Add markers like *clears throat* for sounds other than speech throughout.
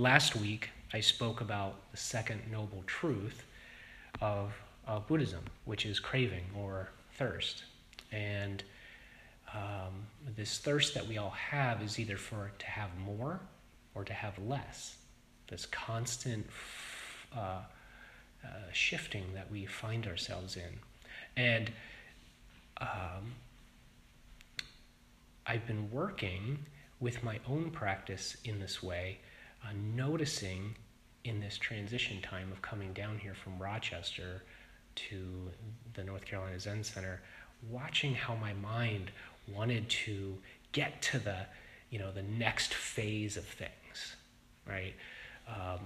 last week I spoke about the second noble truth of, of Buddhism, which is craving or thirst. And um, this thirst that we all have is either for to have more or to have less. This constant uh, uh, shifting that we find ourselves in. And um, I've been working with my own practice in this way, uh, noticing in this transition time of coming down here from Rochester to the North Carolina Zen Center, watching how my mind wanted to get to the, you know, the next phase of things, right? Um,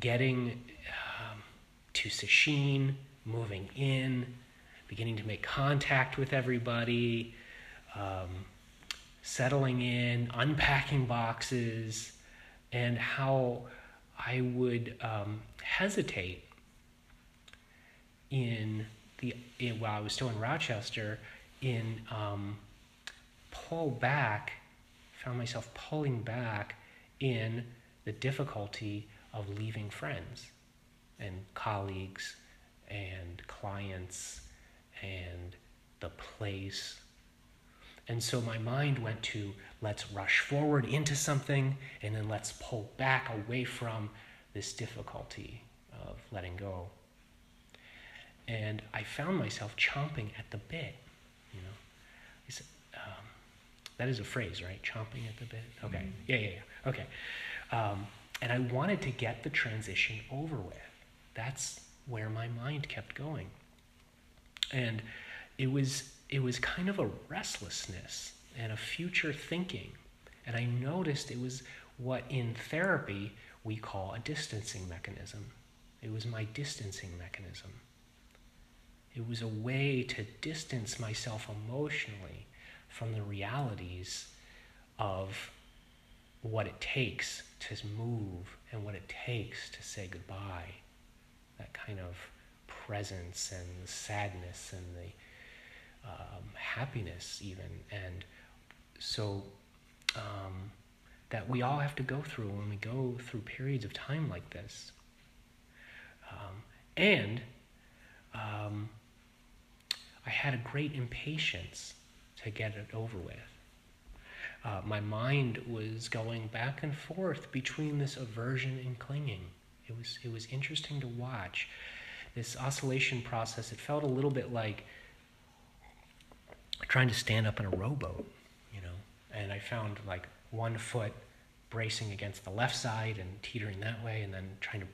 getting um, to Sesshin, moving in, beginning to make contact with everybody, um, settling in, unpacking boxes, and how I would um, hesitate in the in, while I was still in Rochester in um, pull back, found myself pulling back in the difficulty of leaving friends and colleagues and clients and the place. And so my mind went to let's rush forward into something and then let's pull back away from this difficulty of letting go. And I found myself chomping at the bit, you know. Um, that is a phrase, right? Chomping at the bit? Okay. Mm-hmm. Yeah, yeah, yeah. Okay. Um, and I wanted to get the transition over with. That's where my mind kept going. And it was it was kind of a restlessness and a future thinking. And I noticed it was what in therapy we call a distancing mechanism. It was my distancing mechanism. It was a way to distance myself emotionally from the realities of what it takes to move and what it takes to say goodbye. That kind of presence and the sadness and the um, happiness, even. And so um, that we all have to go through when we go through periods of time like this. Um, and um, I had a great impatience to get it over with. Uh, my mind was going back and forth between this aversion and clinging. It was it was interesting to watch this oscillation process. It felt a little bit like trying to stand up in a rowboat, you know. And I found like one foot bracing against the left side and teetering that way, and then trying to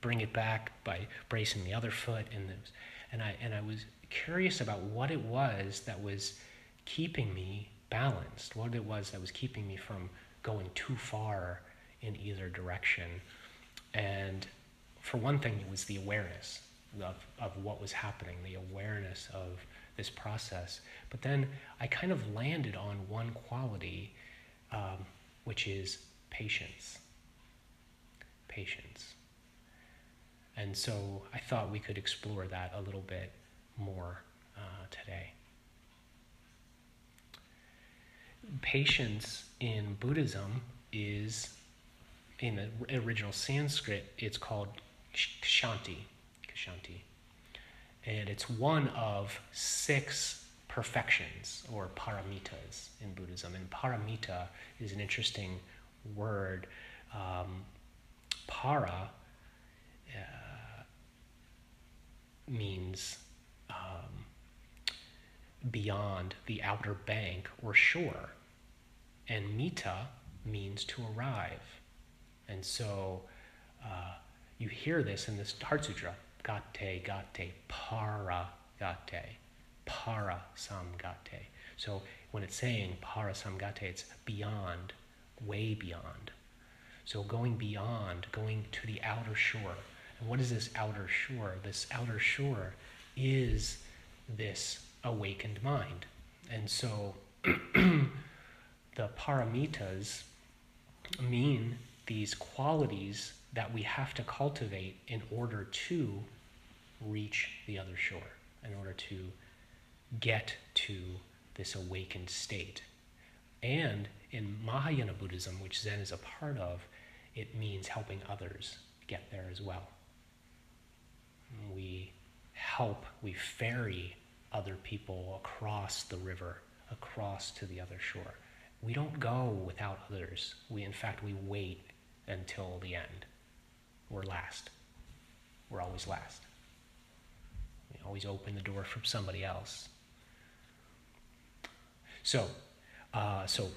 bring it back by bracing the other foot. And was, and I and I was curious about what it was that was keeping me balanced, what it was that was keeping me from going too far in either direction. And for one thing, it was the awareness of, of what was happening, the awareness of this process. But then I kind of landed on one quality, um, which is patience. Patience. And so I thought we could explore that a little bit more uh, today. Patience in Buddhism is, in the original Sanskrit, it's called kshanti. Kshanti. And it's one of six perfections or paramitas in Buddhism. And paramita is an interesting word. Um, para uh, means um, beyond the outer bank or shore. And mita means to arrive. And so uh, you hear this in this Heart Sutra gate, gate, para gate, para samgate. So when it's saying para samgate, it's beyond, way beyond. So going beyond, going to the outer shore. And what is this outer shore? This outer shore is this awakened mind. And so *clears throat* the paramitas mean these qualities that we have to cultivate in order to reach the other shore, in order to get to this awakened state. And in Mahayana Buddhism, which Zen is a part of, it means helping others get there as well. We help, we ferry other people across the river, across to the other shore. We don't go without others. We, in fact, we wait until the end. We're last. We're always last. We always open the door for somebody else. So, uh, so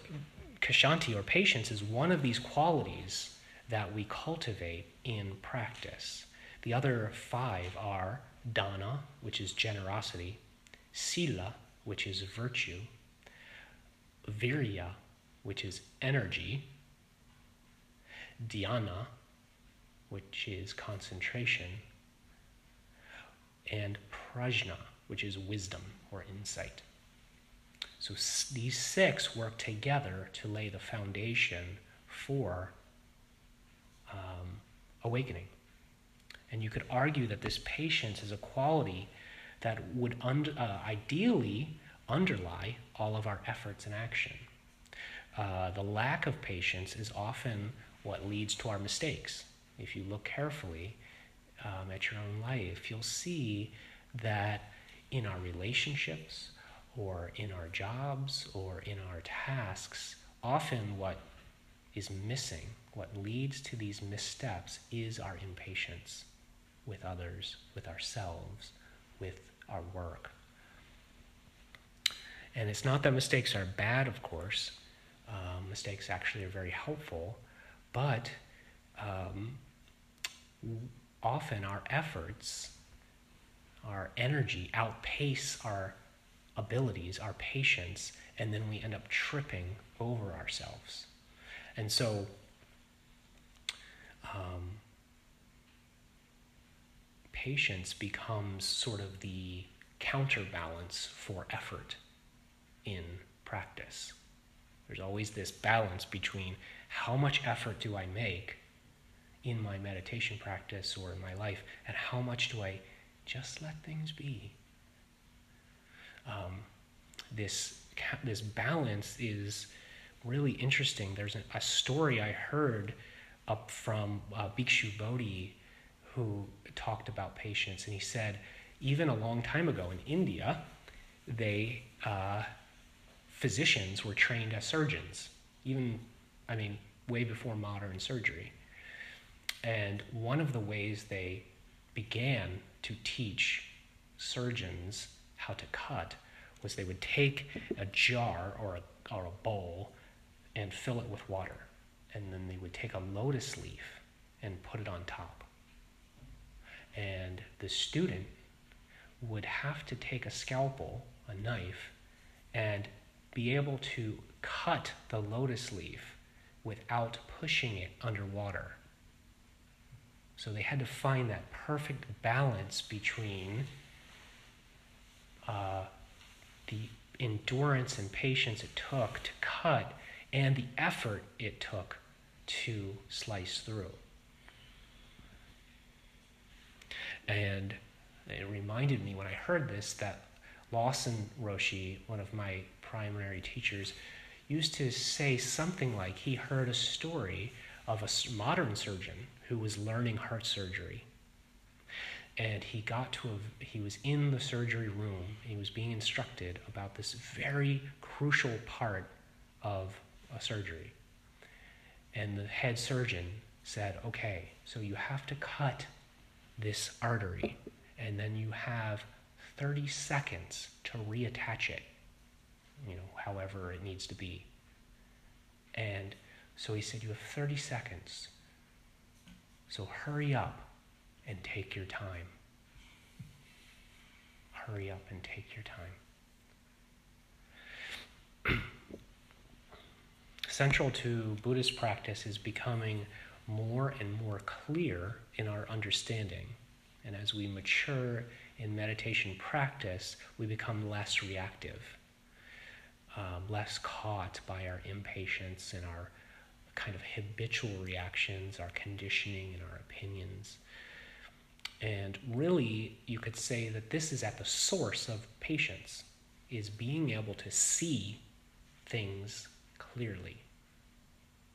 kshanti or patience is one of these qualities that we cultivate in practice. The other five are dana, which is generosity, sila, which is virtue, virya, which is energy, dhyana, which is concentration, and prajna, which is wisdom or insight. So these six work together to lay the foundation for um, awakening. And you could argue that this patience is a quality that would un- uh, ideally underlie all of our efforts and action. Uh, the lack of patience is often what leads to our mistakes. If you look carefully um, at your own life, you'll see that in our relationships or in our jobs or in our tasks, often what is missing, what leads to these missteps, is our impatience with others, with ourselves, with our work. And it's not that mistakes are bad, of course. Um, mistakes actually are very helpful, but um, often our efforts, our energy outpace our abilities, our patience, and then we end up tripping over ourselves. And so, um, patience becomes sort of the counterbalance for effort in practice. There's always this balance between how much effort do I make in my meditation practice or in my life, and how much do I just let things be? Um, this, this balance is really interesting. There's a, a story I heard up from uh, Bhikshu Bodhi who talked about patience, and he said, even a long time ago in India, they uh, physicians were trained as surgeons, even, I mean, way before modern surgery. And one of the ways they began to teach surgeons how to cut was they would take a jar or a, or a bowl and fill it with water. And then they would take a lotus leaf and put it on top. And the student would have to take a scalpel, a knife, and be able to cut the lotus leaf without pushing it underwater. So they had to find that perfect balance between uh, the endurance and patience it took to cut and the effort it took to slice through. And it reminded me when I heard this that Lawson Roshi, one of my primary teachers, used to say something like he heard a story of a modern surgeon who was learning heart surgery. And he got to a, he was in the surgery room. He was being instructed about this very crucial part of a surgery. And the head surgeon said, okay, so you have to cut this artery, and then you have 30 seconds to reattach it, you know, however it needs to be. And so he said, You have 30 seconds. So hurry up and take your time. Hurry up and take your time. *clears throat* Central to Buddhist practice is becoming more and more clear in our understanding. And as we mature in meditation practice, we become less reactive, um, less caught by our impatience and our kind of habitual reactions, our conditioning, and our opinions. And really, you could say that this is at the source of patience, is being able to see things clearly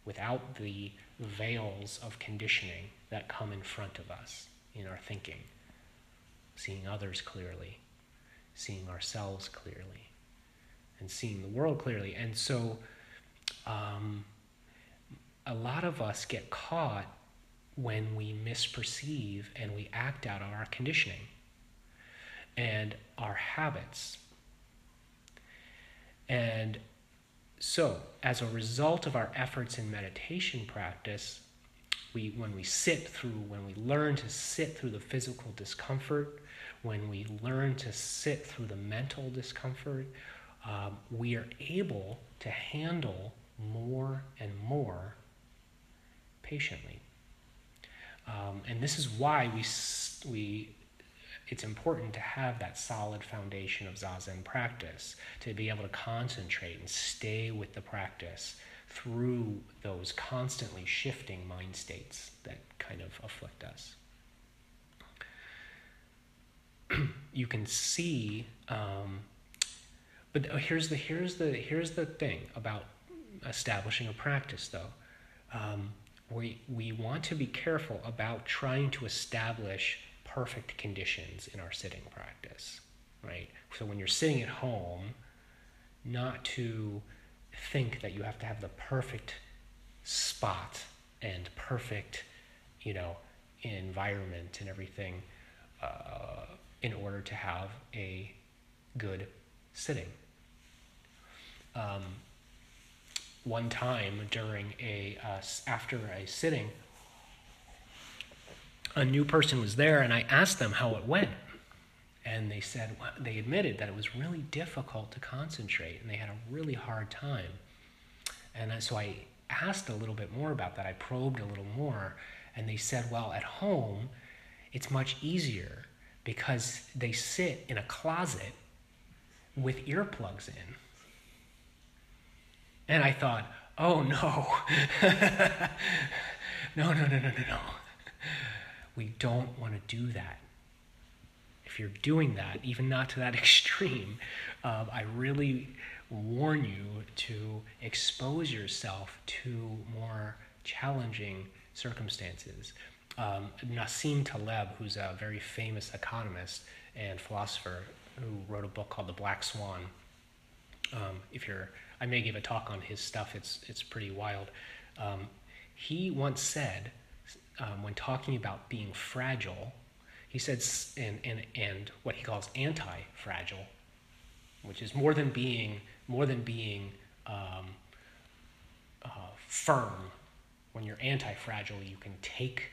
without the veils of conditioning that come in front of us in our thinking, seeing others clearly, seeing ourselves clearly, and seeing the world clearly. And so, um, a lot of us get caught when we misperceive and we act out on our conditioning and our habits. And so, as a result of our efforts in meditation practice, we, when we sit through, when we learn to sit through the physical discomfort, when we learn to sit through the mental discomfort, um, we are able to handle more and more patiently. Um, and this is why we, we, it's important to have that solid foundation of Zazen practice, to be able to concentrate and stay with the practice through those constantly shifting mind states that kind of afflict us. *clears throat* you can see, um, but here's the here's the here's the thing about establishing a practice, though. Um, we, we want to be careful about trying to establish perfect conditions in our sitting practice, right? So when you're sitting at home, not to think that you have to have the perfect spot and perfect, you know, environment and everything uh, in order to have a good sitting. Um, one time during a uh, after a sitting a new person was there and i asked them how it went. And they said well, they admitted that it was really difficult to concentrate and they had a really hard time. And so i asked a little bit more about that. I probed a little more and they said well at home it's much easier because they sit in a closet with earplugs in and I thought, oh no. *laughs* no, no, no, no, no, no. We don't want to do that. If you're doing that, even not to that *laughs* extreme, um, I really warn you to expose yourself to more challenging circumstances. Um, Nassim Taleb, who's a very famous economist and philosopher, who wrote a book called The Black Swan. Um, if you're I may give a talk on his stuff. It's it's pretty wild. Um, he once said, um, when talking about being fragile, he said, and and and what he calls anti-fragile, which is more than being more than being um, uh, firm. When you're anti-fragile, you can take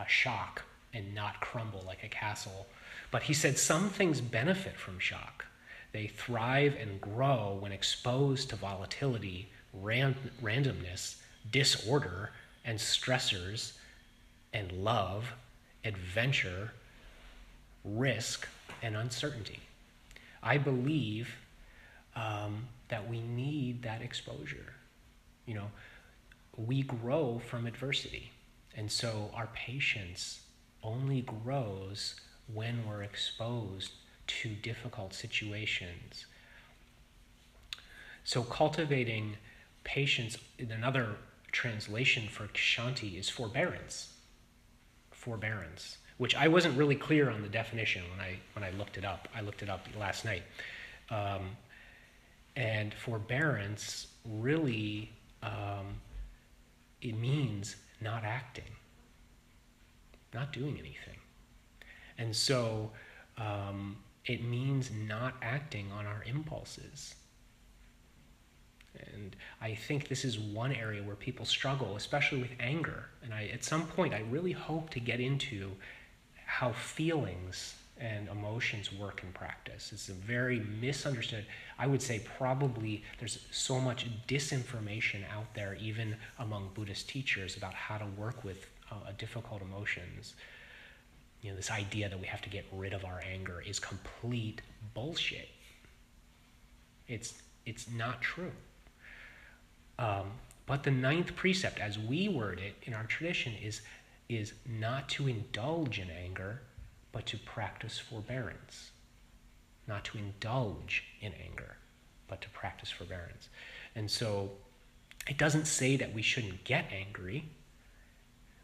a shock and not crumble like a castle. But he said some things benefit from shock. They thrive and grow when exposed to volatility, ran- randomness, disorder, and stressors, and love, adventure, risk, and uncertainty. I believe um, that we need that exposure. You know, we grow from adversity. And so our patience only grows when we're exposed to difficult situations. So, cultivating patience, in another translation for Kshanti is forbearance. Forbearance, which I wasn't really clear on the definition when I, when I looked it up. I looked it up last night. Um, and forbearance really um, it means not acting, not doing anything. And so um, it means not acting on our impulses. And I think this is one area where people struggle, especially with anger. And I, at some point, I really hope to get into how feelings and emotions work in practice. It's a very misunderstood. I would say probably there's so much disinformation out there, even among Buddhist teachers, about how to work with uh, difficult emotions you know, this idea that we have to get rid of our anger is complete bullshit. It's, it's not true. Um, but the ninth precept, as we word it in our tradition, is, is not to indulge in anger, but to practice forbearance. Not to indulge in anger, but to practice forbearance. And so It doesn't say that we shouldn't get angry,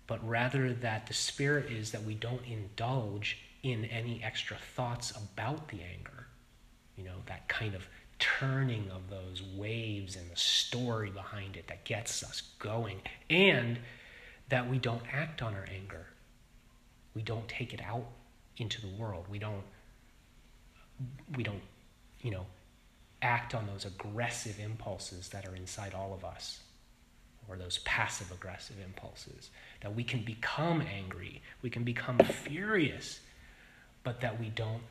but rather that the spirit is that we don't indulge in any extra thoughts about the anger. You know, that kind of turning of those waves and the story behind it that gets us going. And that we don't act on our anger. We don't take it out into the world. We don't we don't, you know, act on those aggressive impulses that are inside all of us or those passive aggressive impulses that we can become angry, we can become furious, but that we don't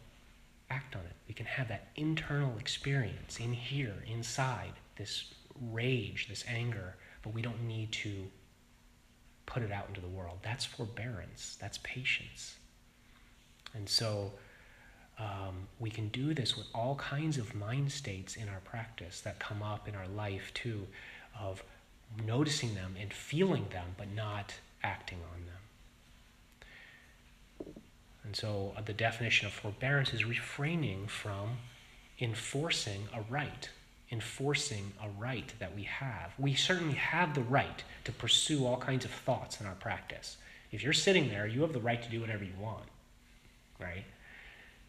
act on it. We can have that internal experience in here, inside, this rage, this anger, but we don't need to put it out into the world. That's forbearance, that's patience. And so um, we can do this with all kinds of mind states in our practice that come up in our life too, of noticing them and feeling them, but not acting on them. And so uh, the definition of forbearance is refraining from enforcing a right, enforcing a right that we have. We certainly have the right to pursue all kinds of thoughts in our practice. If you're sitting there, you have the right to do whatever you want, right?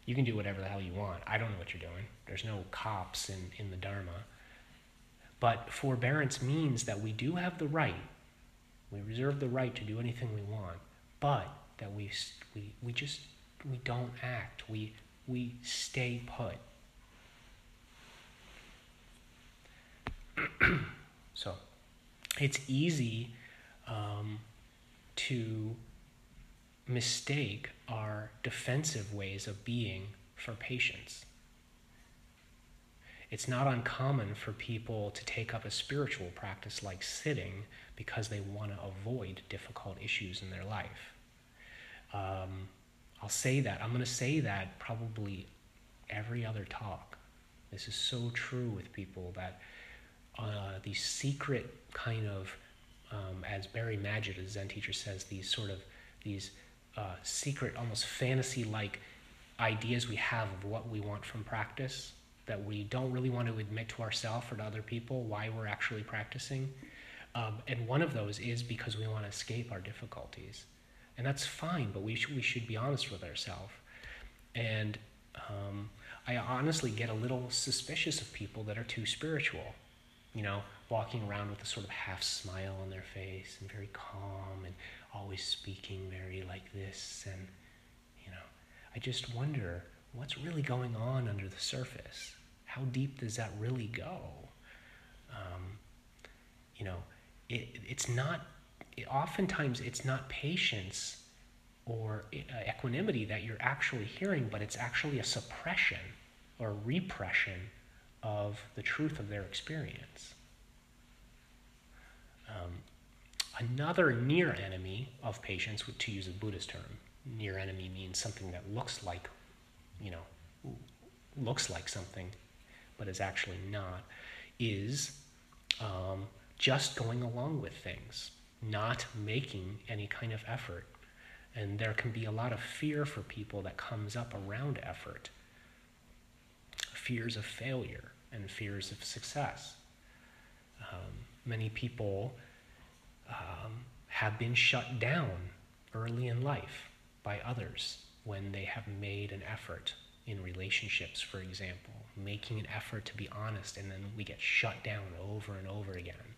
You can do whatever the hell you want. I don't know what you're doing. There's no cops in, in the Dharma. But forbearance means that we do have the right, we reserve the right to do anything we want, but that we, we, we just we don't act. We, we stay put. *clears throat* so it's easy um, to mistake our defensive ways of being for patience. It's not uncommon for people to take up a spiritual practice like sitting because they want to avoid difficult issues in their life. Um, I'll say that. I'm going to say that probably every other talk. This is so true with people that uh, these secret kind of, um, as Barry Magid, a Zen teacher, says, these sort of these uh, secret, almost fantasy-like ideas we have of what we want from practice that we don't really want to admit to ourselves or to other people why we're actually practicing. Um, and one of those is because we want to escape our difficulties. And that's fine, but we, sh- we should be honest with ourselves. And um, I honestly get a little suspicious of people that are too spiritual, you know, walking around with a sort of half smile on their face and very calm and always speaking very like this. And, you know, I just wonder what's really going on under the surface? How deep does that really go? Um, you know, it, it's not, it, oftentimes it's not patience or uh, equanimity that you're actually hearing, but it's actually a suppression or repression of the truth of their experience. Um, another near enemy of patience, to use a Buddhist term, near enemy means something that looks like you know, looks like something, but is actually not, is um, just going along with things, not making any kind of effort. And there can be a lot of fear for people that comes up around effort fears of failure and fears of success. Um, many people um, have been shut down early in life by others when they have made an effort in relationships, for example, making an effort to be honest, and then we get shut down over and over again.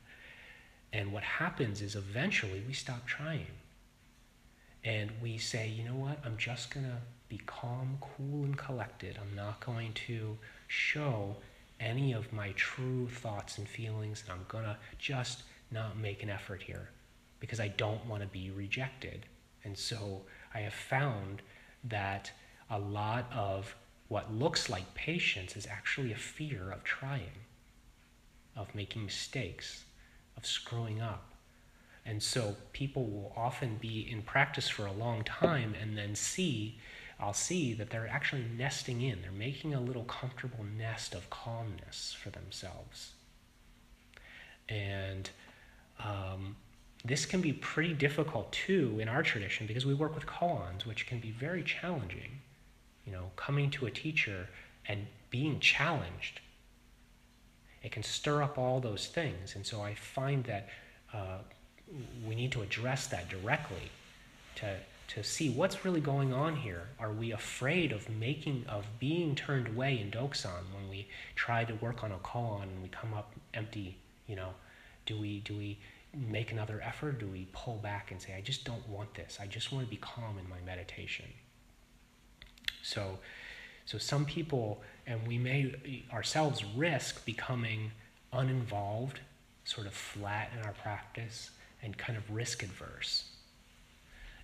And what happens is eventually we stop trying. And we say, you know what, I'm just going to be calm, cool, and collected. I'm not going to show any of my true thoughts and feelings, and I'm going to just not make an effort here because I don't want to be rejected. And so I have found that a lot of what looks like patience is actually a fear of trying, of making mistakes, of screwing up. And so people will often be in practice for a long time and then see, I'll see that they're actually nesting in. They're making a little comfortable nest of calmness for themselves. And um, this can be pretty difficult too in our tradition because we work with koans, which can be very challenging. You know, coming to a teacher and being challenged It can stir up all those things. And so I find that uh, we need to address that directly to, to see what's really going on here. Are we afraid of making, of being turned away in dokusan when we try to work on a koan and we come up empty? You know, do we, do we make another effort? Do we pull back and say, I just don't want this. I just want to be calm in my meditation. So, so some people, and we may ourselves risk becoming uninvolved, sort of flat in our practice, and kind of risk adverse.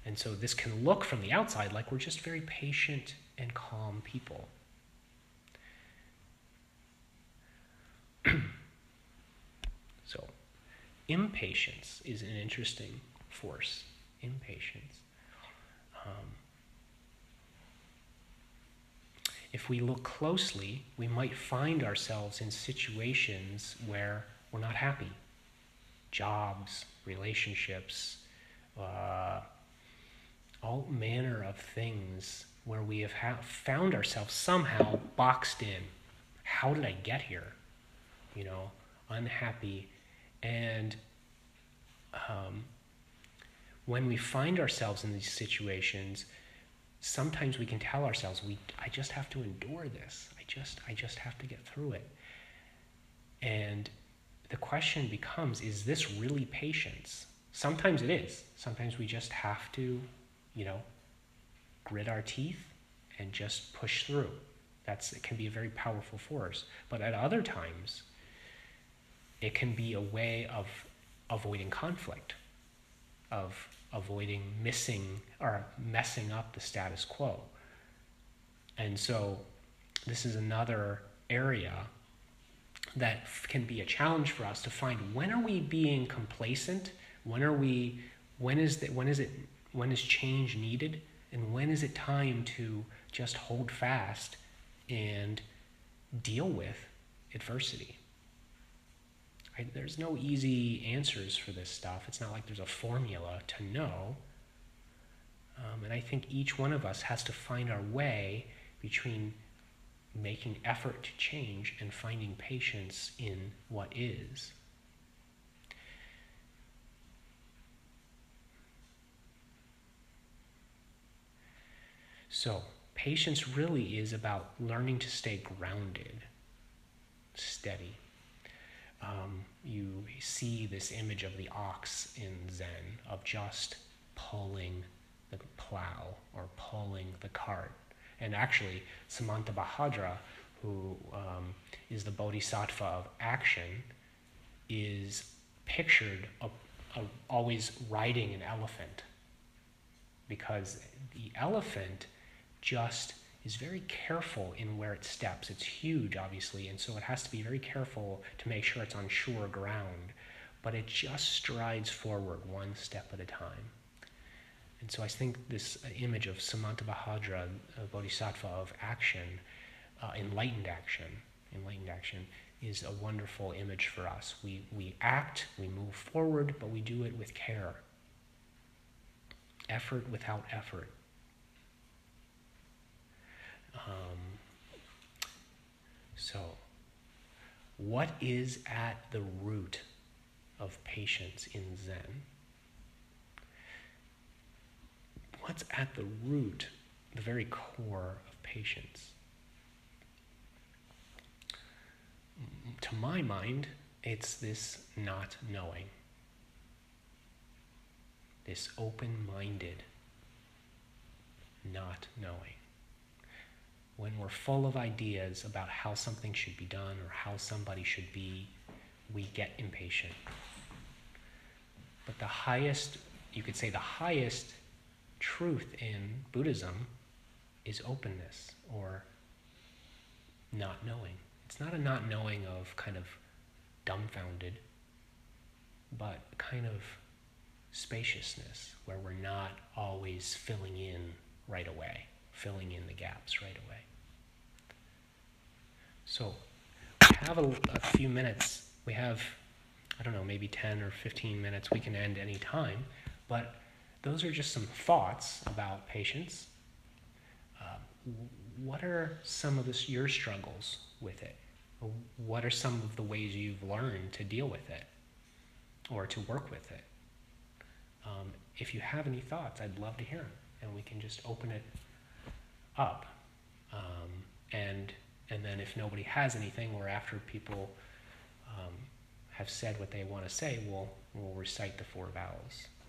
And so this can look from the outside like we're just very patient and calm people. so, impatience is an interesting force. Impatience. Um, if we look closely, we might find ourselves in situations where we're not happy. Jobs, relationships, uh, all manner of things where we have ha- found ourselves somehow boxed in. How did I get here? You know, unhappy. And um, when we find ourselves in these situations, sometimes we can tell ourselves, "We, I just have to endure this. I just, I just have to get through it." And the question becomes, is this really patience? Sometimes it is. Sometimes we just have to, you know, grit our teeth and just push through. That's it can be a very powerful force. But at other times, it can be a way of avoiding conflict, of avoiding missing or messing up the status quo. And so this is another area that can be a challenge for us to find when are we being complacent? When are we when is that when is it when is change needed? And when is it time to just hold fast and deal with adversity I, there's no easy answers for this stuff it's not like there's a formula to know um, and i think each one of us has to find our way between making effort to change and finding patience in what is. So, patience really is about learning to stay grounded, steady. Um, you see this image of the ox in Zen, of just pulling the plow or pulling the cart. And actually, Samantabhadra, who um, is the bodhisattva of action, is pictured always riding an elephant. Because the elephant just is very careful in where it steps. It's huge, obviously, and so it has to be very careful to make sure it's on sure ground, but it just strides forward one step at a time. And so I think this image of Samantabhadra, a bodhisattva of action, uh, enlightened action, enlightened action, is a wonderful image for us. We, we act, we move forward, but we do it with care. Effort without effort. Um, so, what is at the root of patience in Zen? what's at the root, the very core of patience? To my mind, it's this not knowing, this open minded not knowing. When we're full of ideas about how something should be done or how somebody should be, we get impatient. But the highest, you could say, the highest truth in Buddhism is openness or not knowing. It's not a not knowing of kind of dumbfounded, but kind of spaciousness where we're not always filling in right away, filling in the gaps right away. So, we have a, a few minutes. We have, I don't know, maybe 10 or 15 minutes. We can end any time, but those are just some thoughts about patience. Uh, what are some of this, your struggles with it? what are some of the ways you've learned to deal with it or to work with it? Um, if you have any thoughts, I'd love to hear them, and we can just open it up. Um, and and then if nobody has anything, or after people um, have said what they want to say, we'll we'll recite the four vows.